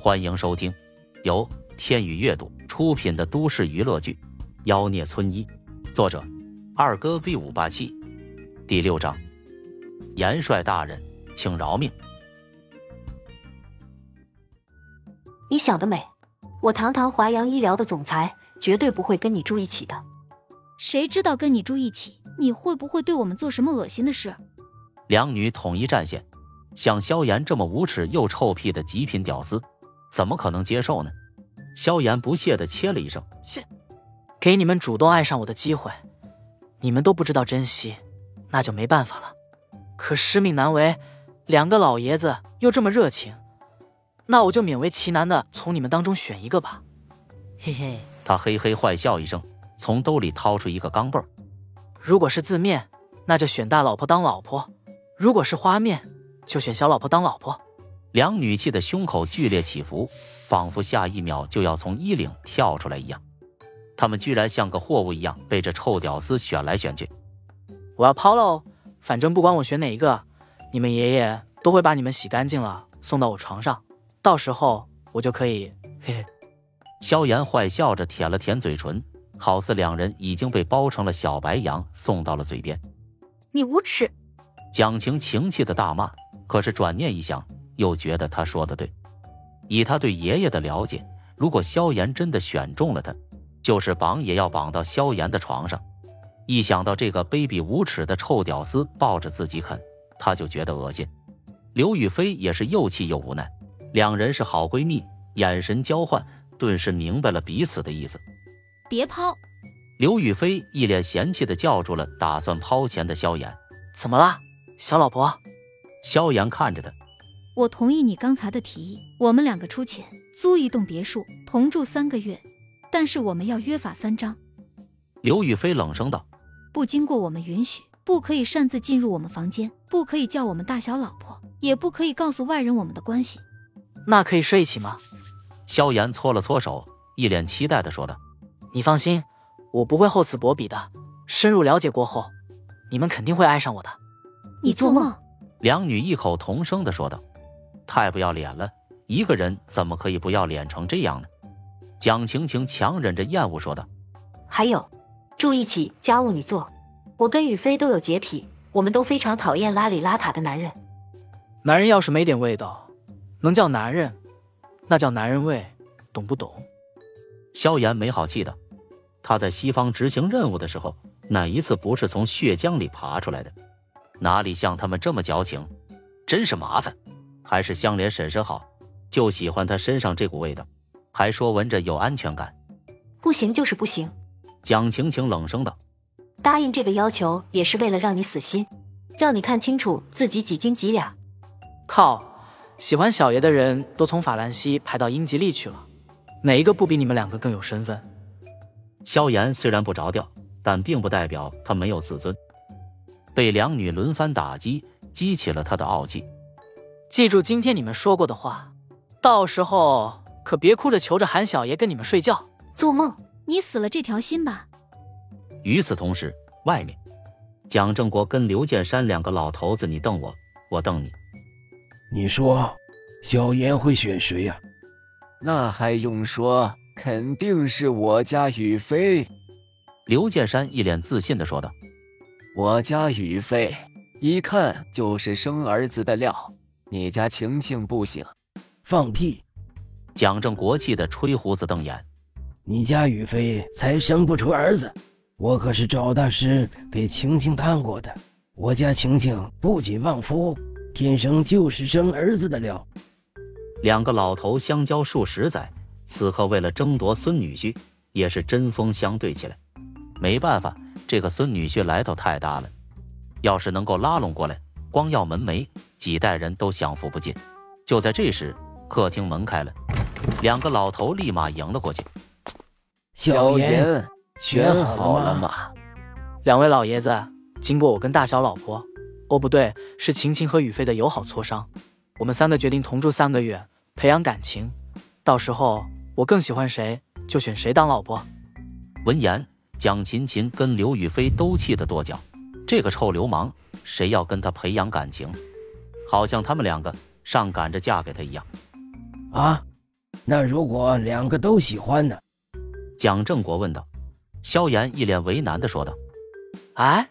欢迎收听由天宇阅读出品的都市娱乐剧《妖孽村医》，作者二哥 V 五八七，第六章，元帅大人，请饶命！你想得美！我堂堂华阳医疗的总裁，绝对不会跟你住一起的。谁知道跟你住一起，你会不会对我们做什么恶心的事？两女统一战线，像萧炎这么无耻又臭屁的极品屌丝，怎么可能接受呢？萧炎不屑的切了一声：“切，给你们主动爱上我的机会，你们都不知道珍惜，那就没办法了。可师命难违，两个老爷子又这么热情，那我就勉为其难的从你们当中选一个吧。嘿嘿。”他嘿嘿坏笑一声，从兜里掏出一个钢镚儿。如果是字面，那就选大老婆当老婆。如果是花面，就选小老婆当老婆。两女气的胸口剧烈起伏，仿佛下一秒就要从衣领跳出来一样。他们居然像个货物一样被这臭屌丝选来选去。我要抛喽！反正不管我选哪一个，你们爷爷都会把你们洗干净了送到我床上，到时候我就可以嘿嘿。萧炎坏笑着舔了舔嘴唇，好似两人已经被包成了小白羊送到了嘴边。你无耻！蒋晴情气的大骂，可是转念一想，又觉得他说的对。以他对爷爷的了解，如果萧炎真的选中了他，就是绑也要绑到萧炎的床上。一想到这个卑鄙无耻的臭屌丝抱着自己啃，他就觉得恶心。刘雨菲也是又气又无奈，两人是好闺蜜，眼神交换，顿时明白了彼此的意思。别抛！刘雨菲一脸嫌弃的叫住了打算抛钱的萧炎。怎么了？小老婆，萧炎看着他，我同意你刚才的提议，我们两个出钱租一栋别墅，同住三个月，但是我们要约法三章。刘雨菲冷声道：“不经过我们允许，不可以擅自进入我们房间，不可以叫我们大小老婆，也不可以告诉外人我们的关系。”那可以睡一起吗？萧炎搓了搓手，一脸期待的说道：“你放心，我不会厚此薄彼的。深入了解过后，你们肯定会爱上我的。”你做梦！两女异口同声的说道：“太不要脸了，一个人怎么可以不要脸成这样呢？”蒋晴晴强忍着厌恶说道：“还有，住一起，家务你做。我跟雨飞都有洁癖，我们都非常讨厌邋里邋遢的男人。男人要是没点味道，能叫男人？那叫男人味，懂不懂？”萧炎没好气的，他在西方执行任务的时候，哪一次不是从血浆里爬出来的？哪里像他们这么矫情，真是麻烦。还是香莲婶婶好，就喜欢她身上这股味道，还说闻着有安全感。不行就是不行。蒋晴晴冷声道：“答应这个要求也是为了让你死心，让你看清楚自己几斤几两。”靠，喜欢小爷的人都从法兰西排到英吉利去了，哪一个不比你们两个更有身份？萧炎虽然不着调，但并不代表他没有自尊。被两女轮番打击，激起了他的傲气。记住今天你们说过的话，到时候可别哭着求着韩小爷跟你们睡觉。做梦！你死了这条心吧。与此同时，外面，蒋正国跟刘建山两个老头子，你瞪我，我瞪你。你说，小妍会选谁呀？那还用说，肯定是我家雨飞。刘建山一脸自信的说道。我家雨飞一看就是生儿子的料，你家晴晴不行。放屁！蒋正国气的吹胡子瞪眼。你家雨飞才生不出儿子，我可是赵大师给晴晴看过的。我家晴晴不仅旺夫，天生就是生儿子的料。两个老头相交数十载，此刻为了争夺孙女婿，也是针锋相对起来。没办法。这个孙女婿来头太大了，要是能够拉拢过来，光耀门楣，几代人都享福不尽。就在这时，客厅门开了，两个老头立马迎了过去。小严，选好了吗？两位老爷子，经过我跟大小老婆，哦不对，是晴晴和雨飞的友好磋商，我们三个决定同住三个月，培养感情。到时候我更喜欢谁，就选谁当老婆。闻言。蒋勤勤跟刘雨菲都气得跺脚，这个臭流氓，谁要跟他培养感情？好像他们两个上赶着嫁给他一样。啊！那如果两个都喜欢呢？蒋正国问道。萧炎一脸为难的说道：“哎，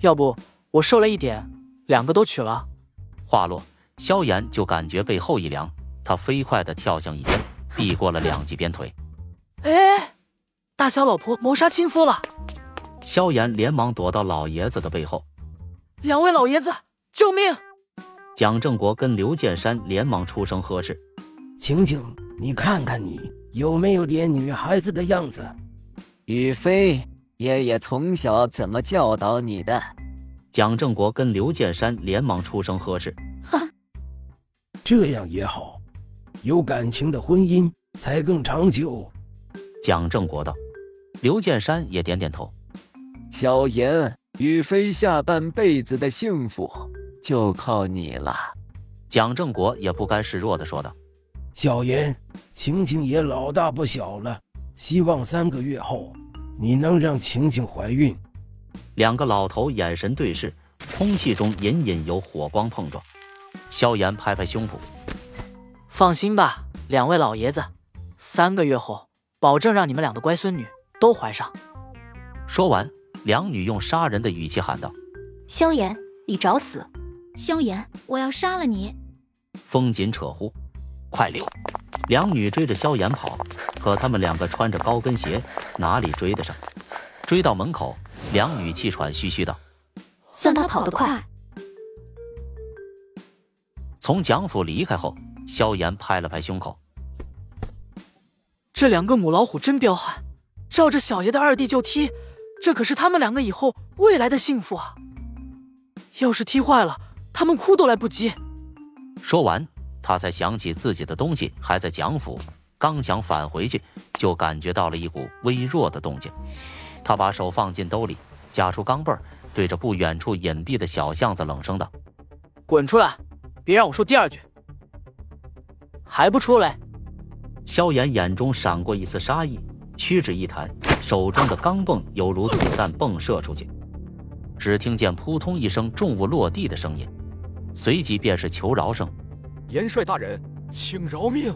要不我瘦了一点，两个都娶了。”话落，萧炎就感觉背后一凉，他飞快的跳向一边，避过了两记鞭腿。哎，大小老婆谋杀亲夫了！萧炎连忙躲到老爷子的背后。两位老爷子，救命！蒋正国跟刘建山连忙出声呵斥：“晴晴，你看看你有没有点女孩子的样子？”雨飞，爷爷从小怎么教导你的？蒋正国跟刘建山连忙出声呵斥：“哼，这样也好，有感情的婚姻才更长久。”蒋正国道。刘建山也点点头：“萧炎，雨飞下半辈子的幸福就靠你了。”蒋正国也不甘示弱的说道：“萧炎，晴晴也老大不小了，希望三个月后。”你能让晴晴怀孕？两个老头眼神对视，空气中隐隐有火光碰撞。萧炎拍拍胸脯，放心吧，两位老爷子，三个月后保证让你们两个乖孙女都怀上。说完，两女用杀人的语气喊道：“萧炎，你找死！萧炎，我要杀了你！”风紧扯呼，快溜！两女追着萧炎跑，可他们两个穿着高跟鞋，哪里追得上？追到门口，两女气喘吁吁道：“算他跑得快。”从蒋府离开后，萧炎拍了拍胸口：“这两个母老虎真彪悍，照着小爷的二弟就踢，这可是他们两个以后未来的幸福啊！要是踢坏了，他们哭都来不及。”说完。他才想起自己的东西还在蒋府，刚想返回去，就感觉到了一股微弱的动静。他把手放进兜里，夹出钢镚儿，对着不远处隐蔽的小巷子冷声道：“滚出来，别让我说第二句！还不出来！”萧炎眼中闪过一丝杀意，屈指一弹，手中的钢蹦犹如子弹迸射出去。只听见扑通一声重物落地的声音，随即便是求饶声。元帅大人，请饶命！